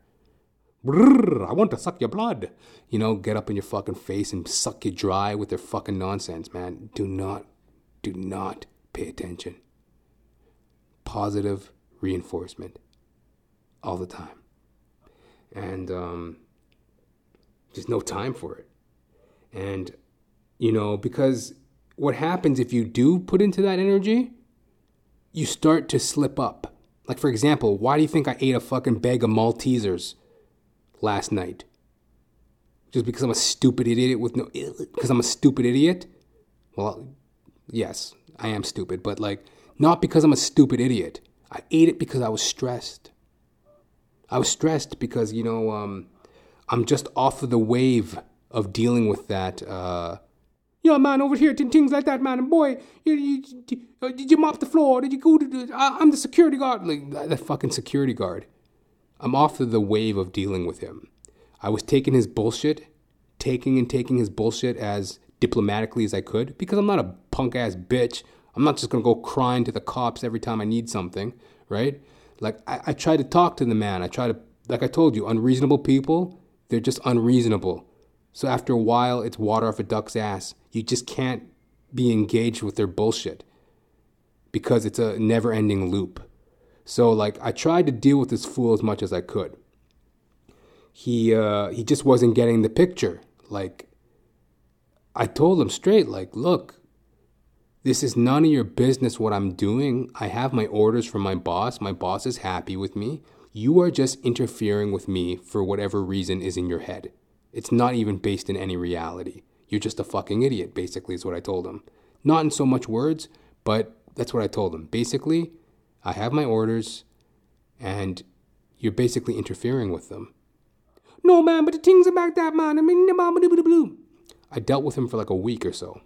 Brrr, I want to suck your blood. You know, get up in your fucking face and suck you dry with their fucking nonsense, man. Do not, do not pay attention. Positive reinforcement all the time. And um, there's no time for it. And, you know, because what happens if you do put into that energy, you start to slip up. Like, for example, why do you think I ate a fucking bag of Maltesers last night? Just because I'm a stupid idiot with no. Because I'm a stupid idiot? Well, yes, I am stupid, but like, not because I'm a stupid idiot. I ate it because I was stressed. I was stressed because, you know, um, I'm just off of the wave of dealing with that. Uh, yeah, man, over here, things like that, man. And boy, you, you, you, uh, did you mop the floor? Did you go to the, I'm the security guard. Like, that, that fucking security guard. I'm off of the wave of dealing with him. I was taking his bullshit, taking and taking his bullshit as diplomatically as I could because I'm not a punk ass bitch. I'm not just gonna go crying to the cops every time I need something, right? Like, I, I try to talk to the man. I try to, like I told you, unreasonable people, they're just unreasonable. So after a while, it's water off a duck's ass. You just can't be engaged with their bullshit because it's a never ending loop. So, like, I tried to deal with this fool as much as I could. He, uh, he just wasn't getting the picture. Like, I told him straight, like, look, this is none of your business what I'm doing. I have my orders from my boss. My boss is happy with me. You are just interfering with me for whatever reason is in your head. It's not even based in any reality. You're just a fucking idiot, basically, is what I told him. Not in so much words, but that's what I told him. Basically, I have my orders, and you're basically interfering with them. No, man, but the things about that, man. I mean, I dealt with him for like a week or so.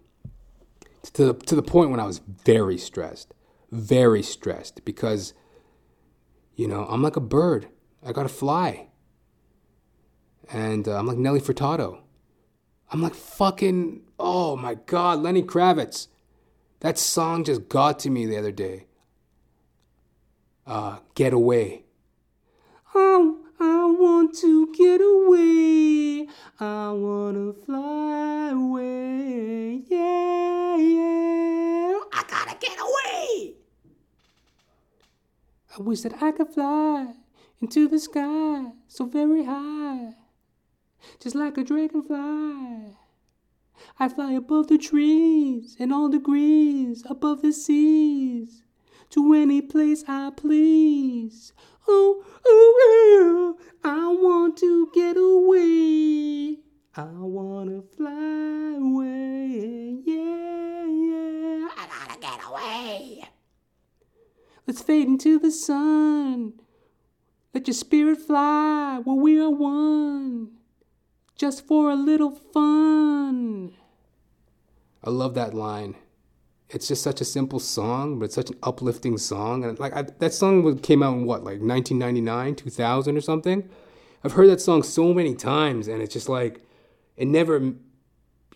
To the, to the point when I was very stressed. Very stressed because, you know, I'm like a bird. I gotta fly. And uh, I'm like Nelly Furtado. I'm like fucking, oh my God, Lenny Kravitz. That song just got to me the other day. Uh, get away. Oh, I want to get away. I want to fly away. Yeah, yeah. I gotta get away. I wish that I could fly into the sky so very high just like a dragonfly. I fly above the trees and all degrees above the seas to any place I please. Oh, oh, oh, I want to get away. I want to fly away. Yeah, yeah. I gotta get away. Let's fade into the sun. Let your spirit fly where we are one just for a little fun. I love that line. It's just such a simple song, but it's such an uplifting song. And like I, that song came out in what, like 1999, 2000 or something. I've heard that song so many times, and it's just like it never.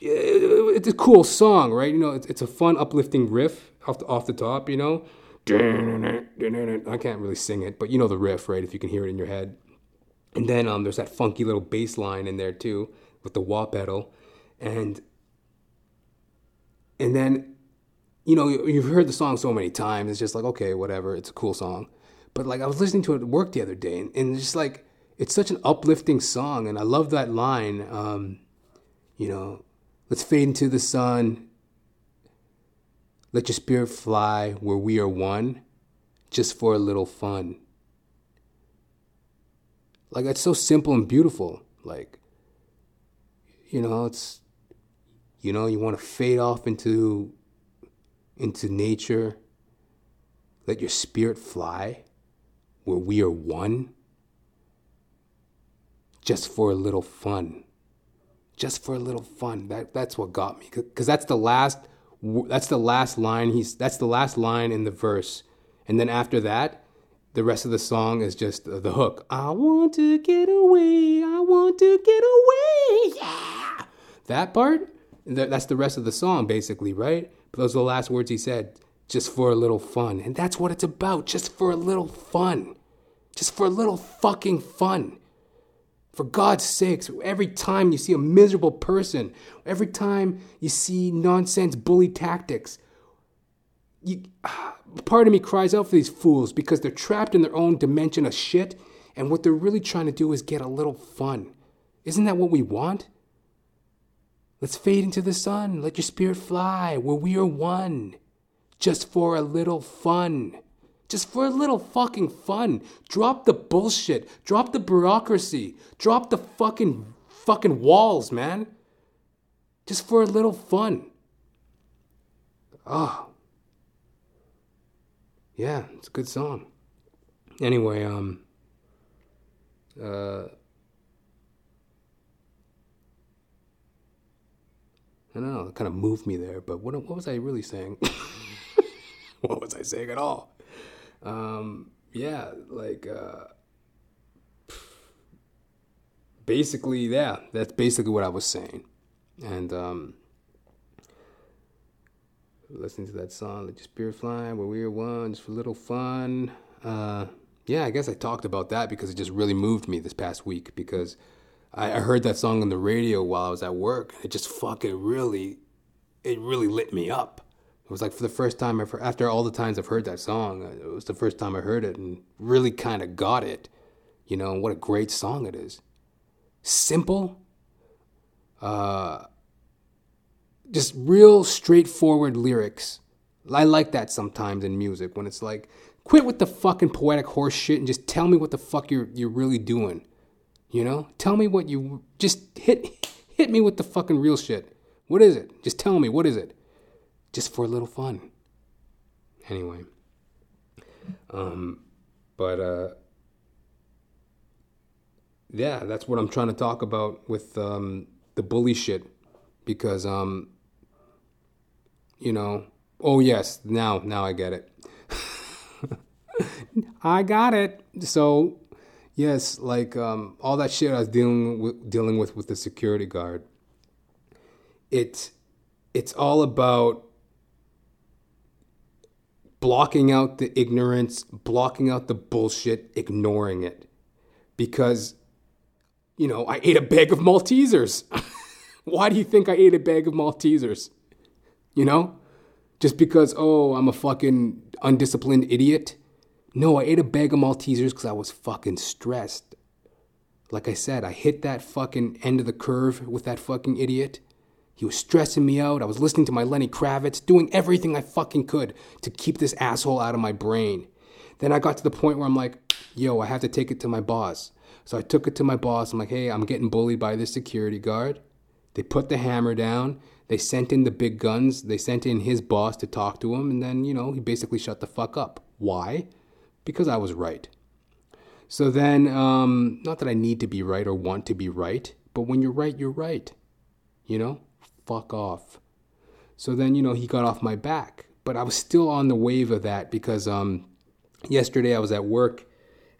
It's a cool song, right? You know, it's, it's a fun, uplifting riff off the, off the top. You know, I can't really sing it, but you know the riff, right? If you can hear it in your head. And then um, there's that funky little bass line in there too with the wah pedal, and and then you know you've heard the song so many times. It's just like okay, whatever. It's a cool song, but like I was listening to it at work the other day, and, and it's just like it's such an uplifting song, and I love that line. Um, you know, let's fade into the sun. Let your spirit fly where we are one, just for a little fun. Like it's so simple and beautiful. Like, you know, it's, you know, you want to fade off into, into nature. Let your spirit fly, where we are one. Just for a little fun. Just for a little fun. That that's what got me. Cause that's the last. That's the last line. He's that's the last line in the verse, and then after that, the rest of the song is just the hook. I want to get away. I want to get away. Yeah. That part, that's the rest of the song, basically, right? But those are the last words he said. Just for a little fun. And that's what it's about. Just for a little fun. Just for a little fucking fun. For God's sakes, every time you see a miserable person, every time you see nonsense bully tactics, you, part of me cries out for these fools because they're trapped in their own dimension of shit, and what they're really trying to do is get a little fun. Isn't that what we want? Let's fade into the sun. Let your spirit fly where we are one. Just for a little fun. Just for a little fucking fun. Drop the bullshit. Drop the bureaucracy. Drop the fucking fucking walls, man. Just for a little fun. Oh, yeah, it's a good song. Anyway, um, uh, I don't know, it kind of moved me there, but what, what was I really saying? what was I saying at all? Um, yeah, like, uh, basically, yeah, that's basically what I was saying. And, um, listening to that song, Let Your Spirit Fly, where we are one, just for a little fun. Uh, yeah, I guess I talked about that because it just really moved me this past week because I, I heard that song on the radio while I was at work. It just fucking really, it really lit me up. It was like for the first time I've heard, after all the times I've heard that song, uh, it was the first time I heard it and really kind of got it. You know, what a great song it is. Simple, uh, just real straightforward lyrics. I like that sometimes in music when it's like, quit with the fucking poetic horse shit and just tell me what the fuck you're you're really doing. You know? Tell me what you just hit hit me with the fucking real shit. What is it? Just tell me what is it? Just for a little fun. Anyway. Um but uh yeah, that's what I'm trying to talk about with um the bully shit because um you know, oh yes, now now I get it. I got it. So, yes, like um, all that shit I was dealing with, dealing with with the security guard. It it's all about blocking out the ignorance, blocking out the bullshit, ignoring it. Because you know, I ate a bag of Maltesers. Why do you think I ate a bag of Maltesers? You know? Just because, oh, I'm a fucking undisciplined idiot? No, I ate a bag of Maltesers because I was fucking stressed. Like I said, I hit that fucking end of the curve with that fucking idiot. He was stressing me out. I was listening to my Lenny Kravitz, doing everything I fucking could to keep this asshole out of my brain. Then I got to the point where I'm like, yo, I have to take it to my boss. So I took it to my boss. I'm like, hey, I'm getting bullied by this security guard. They put the hammer down. They sent in the big guns. They sent in his boss to talk to him. And then, you know, he basically shut the fuck up. Why? Because I was right. So then, um, not that I need to be right or want to be right, but when you're right, you're right. You know? Fuck off. So then, you know, he got off my back. But I was still on the wave of that because um, yesterday I was at work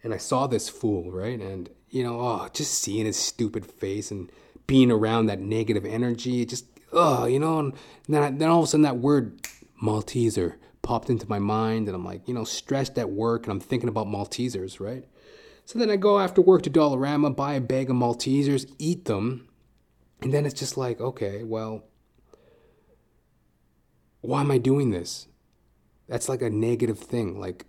and I saw this fool, right? And, you know, oh, just seeing his stupid face and being around that negative energy, just oh, you know, and then, I, then all of a sudden that word Malteser popped into my mind, and I'm like, you know, stressed at work, and I'm thinking about Maltesers, right? So then I go after work to Dollarama, buy a bag of Maltesers, eat them, and then it's just like, okay, well, why am I doing this? That's like a negative thing. Like,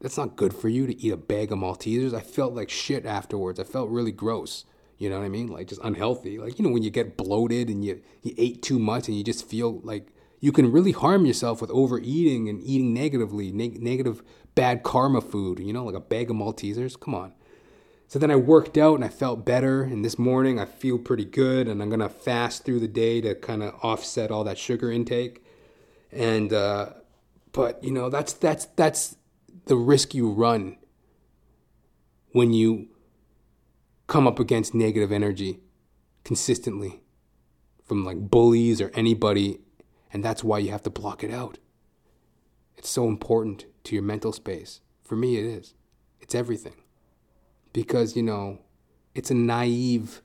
that's not good for you to eat a bag of Maltesers. I felt like shit afterwards. I felt really gross. You know what I mean? Like just unhealthy. Like you know when you get bloated and you you ate too much and you just feel like you can really harm yourself with overeating and eating negatively, neg- negative bad karma food. You know, like a bag of Maltesers. Come on, So then I worked out and I felt better. And this morning I feel pretty good. And I'm going to fast through the day to kind of offset all that sugar intake. And, uh, but you know, that's, that's, that's the risk you run when you come up against negative energy consistently from like bullies or anybody. And that's why you have to block it out. It's so important to your mental space. For me, it is. It's everything because you know it's a naive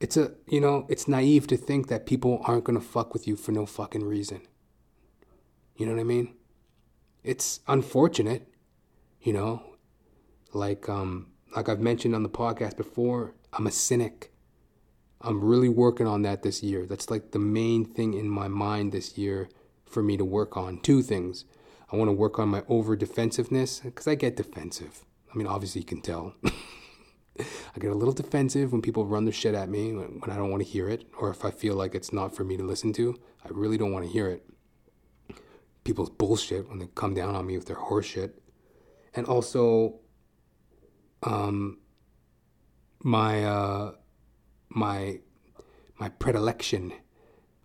it's a you know it's naive to think that people aren't to fuck with you for no fucking reason you know what i mean it's unfortunate you know like um like i've mentioned on the podcast before i'm a cynic i'm really working on that this year that's like the main thing in my mind this year for me to work on two things i want to work on my over defensiveness because i get defensive I mean, obviously you can tell. I get a little defensive when people run their shit at me when, I don't want to hear it, or if I feel like it's not for me to listen to. I really don't want to hear it. People's bullshit when they come down on me with their horseshit. And also, um, my, uh, my, my predilection,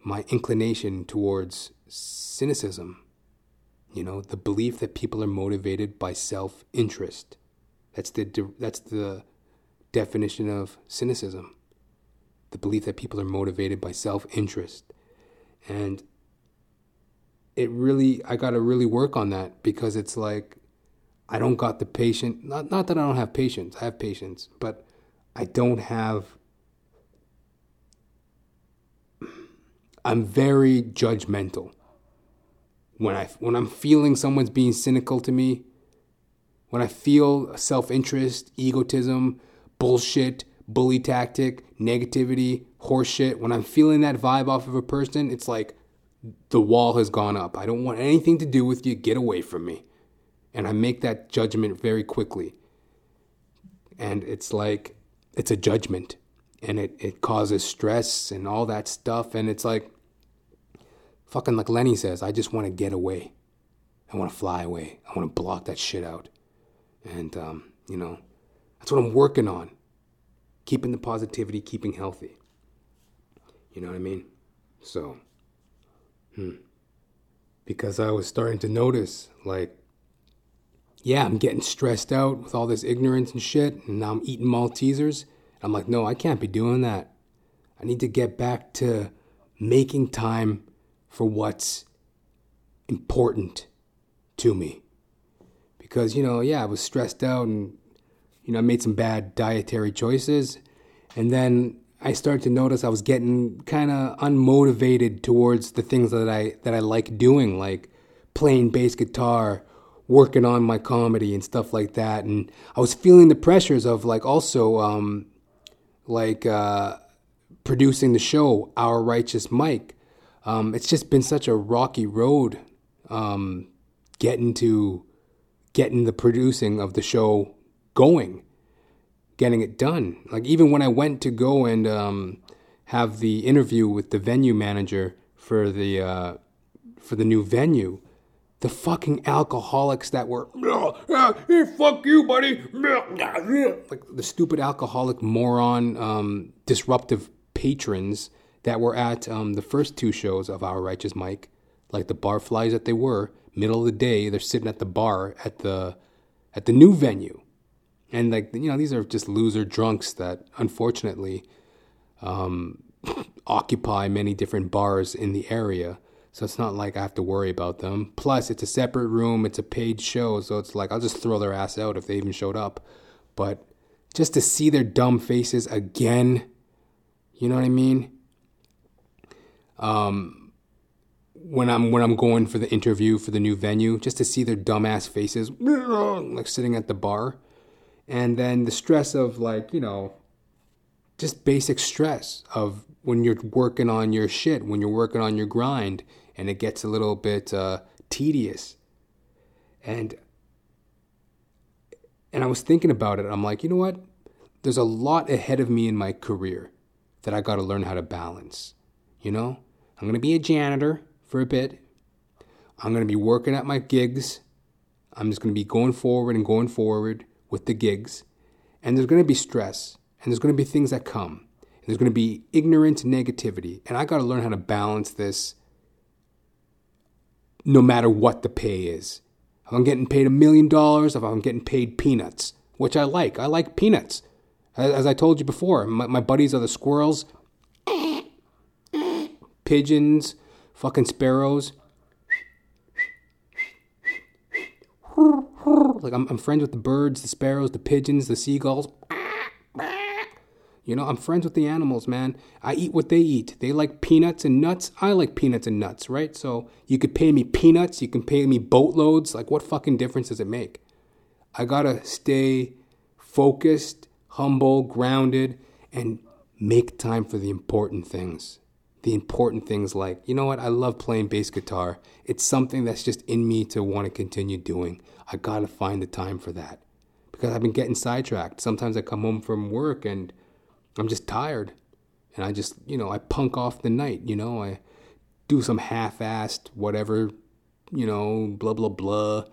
my inclination towards cynicism. You know, the belief that people are motivated by self interest that's the that's the definition of cynicism. The belief that people are motivated by self-interest. And it really I got to really work on that because it's like I don't got the patience. Not not that I don't have patience. I have patience, but I don't have I'm very judgmental. When I when I'm feeling someone's being cynical to me, when I feel self interest, egotism, bullshit, bully tactic, negativity, horseshit, when I'm feeling that vibe off of a person, it's like the wall has gone up. I don't want anything to do with you. Get away from me. And I make that judgment very quickly. And it's like, it's a judgment. And it, it causes stress and all that stuff. And it's like, fucking like Lenny says, I just want to get away. I want to fly away. I want to block that shit out. And, um, you know, that's what I'm working on. Keeping the positivity, keeping healthy. You know what I mean? So, hmm. Because I was starting to notice, like, yeah, I'm getting stressed out with all this ignorance and shit, and now I'm eating Maltesers. I'm like, no, I can't be doing that. I need to get back to making time for what's important to me. Because you know, yeah, I was stressed out and you know, I made some bad dietary choices, and then I started to notice I was getting kind of unmotivated towards the things that I that I like doing, like playing bass guitar, working on my comedy and stuff like that, and I was feeling the pressures of like also um, like uh, producing the show Our Righteous Mike. Um, it's just been such a rocky road um, getting to getting the producing of the show going, getting it done. Like even when I went to go and um, have the interview with the venue manager for the uh, for the new venue, the fucking alcoholics that were hey, fuck you, buddy, like the stupid alcoholic moron, um, disruptive patrons that were at um, the first two shows of Our Righteous Mike, like the barflies that they were middle of the day they're sitting at the bar at the at the new venue. And like you know these are just loser drunks that unfortunately um, occupy many different bars in the area. So it's not like i have to worry about them. Plus it's a separate room it's a paid show so it's like i'll just throw their ass out if they even showed up. But just to see their dumb faces again you know what i mean um when I'm when I'm going for the interview for the new venue, just to see their dumbass faces, like sitting at the bar, and then the stress of like you know, just basic stress of when you're working on your shit, when you're working on your grind, and it gets a little bit uh, tedious, and and I was thinking about it. I'm like, you know what? There's a lot ahead of me in my career that I got to learn how to balance. You know, I'm gonna be a janitor for a bit. I'm going to be working at my gigs. I'm just going to be going forward and going forward with the gigs. And there's going to be stress, and there's going to be things that come. And there's going to be ignorance and negativity. And I got to learn how to balance this no matter what the pay is. If I'm getting paid a million dollars, if I'm getting paid peanuts, which I like. I like peanuts. As I told you before, my, my buddies are the squirrels, pigeons, fucking sparrows. Like I'm, I'm friends with the birds, the sparrows, the pigeons, the seagulls. You know, I'm friends with the animals, man. I eat what they eat. They like peanuts and nuts. I like peanuts and nuts, right? So you could pay me peanuts, you can pay me boatloads. Like, what fucking difference does it make? I gotta stay focused, humble, grounded, and make time for the important things. The important things like, you know what? I love playing bass guitar. It's something that's just in me to want to continue doing. I gotta find the time for that because I've been getting sidetracked. Sometimes I come home from work and I'm just tired. And I just, you know, I punk off the night, you know, I do some half assed whatever, you know, blah, blah, blah.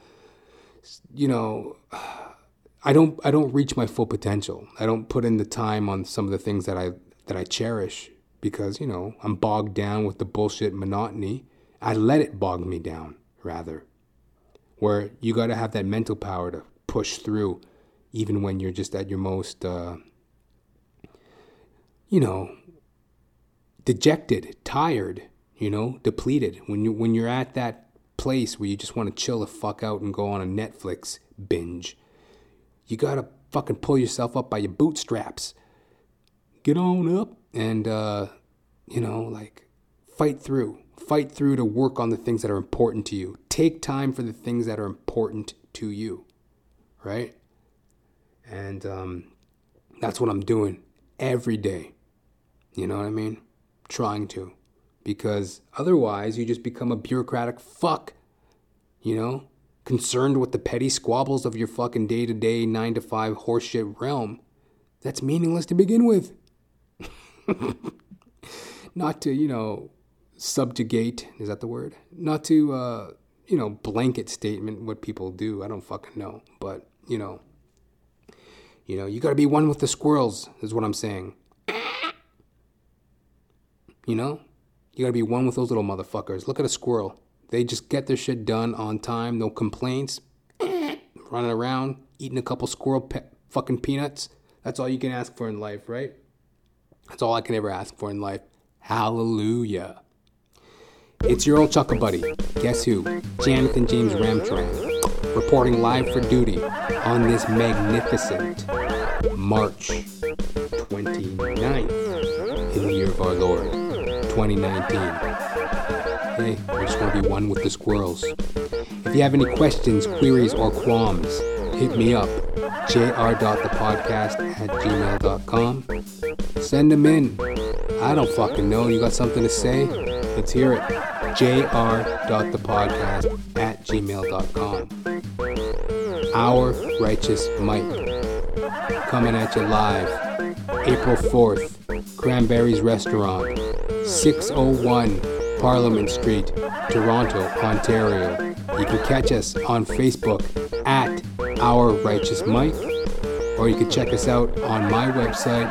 You know, I don't I don't reach my full potential. I don't put in the time on some of the things that I that I cherish because, you know, I'm bogged down with the bullshit monotony. I let it bog me down, rather. Where you got to have that mental power to push through even when you're just at your most uh, you know, dejected, tired, you know, depleted. When you when you're at that place where you just want to chill the fuck out and go on a Netflix binge, you gotta fucking pull yourself up by your bootstraps. Get on up and uh, you know, like fight through. Fight through to work on the things that are important to you. Take time for the things that are important to you. Right? And um, that's what I'm doing every day. You know what I mean? Trying to. Because otherwise, you just become a bureaucratic fuck. You know? Concerned with the petty squabbles of your fucking day to day, nine to five horseshit realm. That's meaningless to begin with. Not to, you know, subjugate, is that the word? Not to, uh, you know, blanket statement what people do. I don't fucking know. But, you know, you know, you gotta be one with the squirrels, is what I'm saying. You know? You gotta be one with those little motherfuckers. Look at a squirrel. They just get their shit done on time, no complaints. Running around, eating a couple squirrel pe- fucking peanuts. That's all you can ask for in life, right? That's all I can ever ask for in life. Hallelujah. It's your old chuckle buddy. Guess who? Jonathan James Ramcharan, reporting live for duty on this magnificent March 29th in the year of our Lord, 2019. Hey, I just to be one with the squirrels. If you have any questions, queries, or qualms, hit me up. jr.thepodcast at gmail.com. Send them in. I don't fucking know. You got something to say? Let's hear it. jr.thepodcast at gmail.com. Our Righteous Mike. Coming at you live. April 4th. Cranberries Restaurant. 601 Parliament Street, Toronto, Ontario. You can catch us on Facebook at Our Righteous Mike, or you can check us out on my website,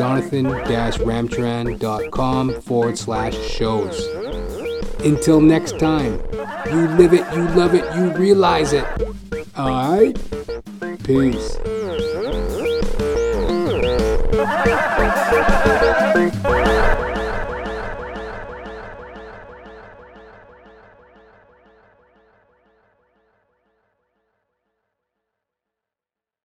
jonathan-ramcharan.com forward slash shows. Until next time, you live it, you love it, you realize it. Alright? Peace.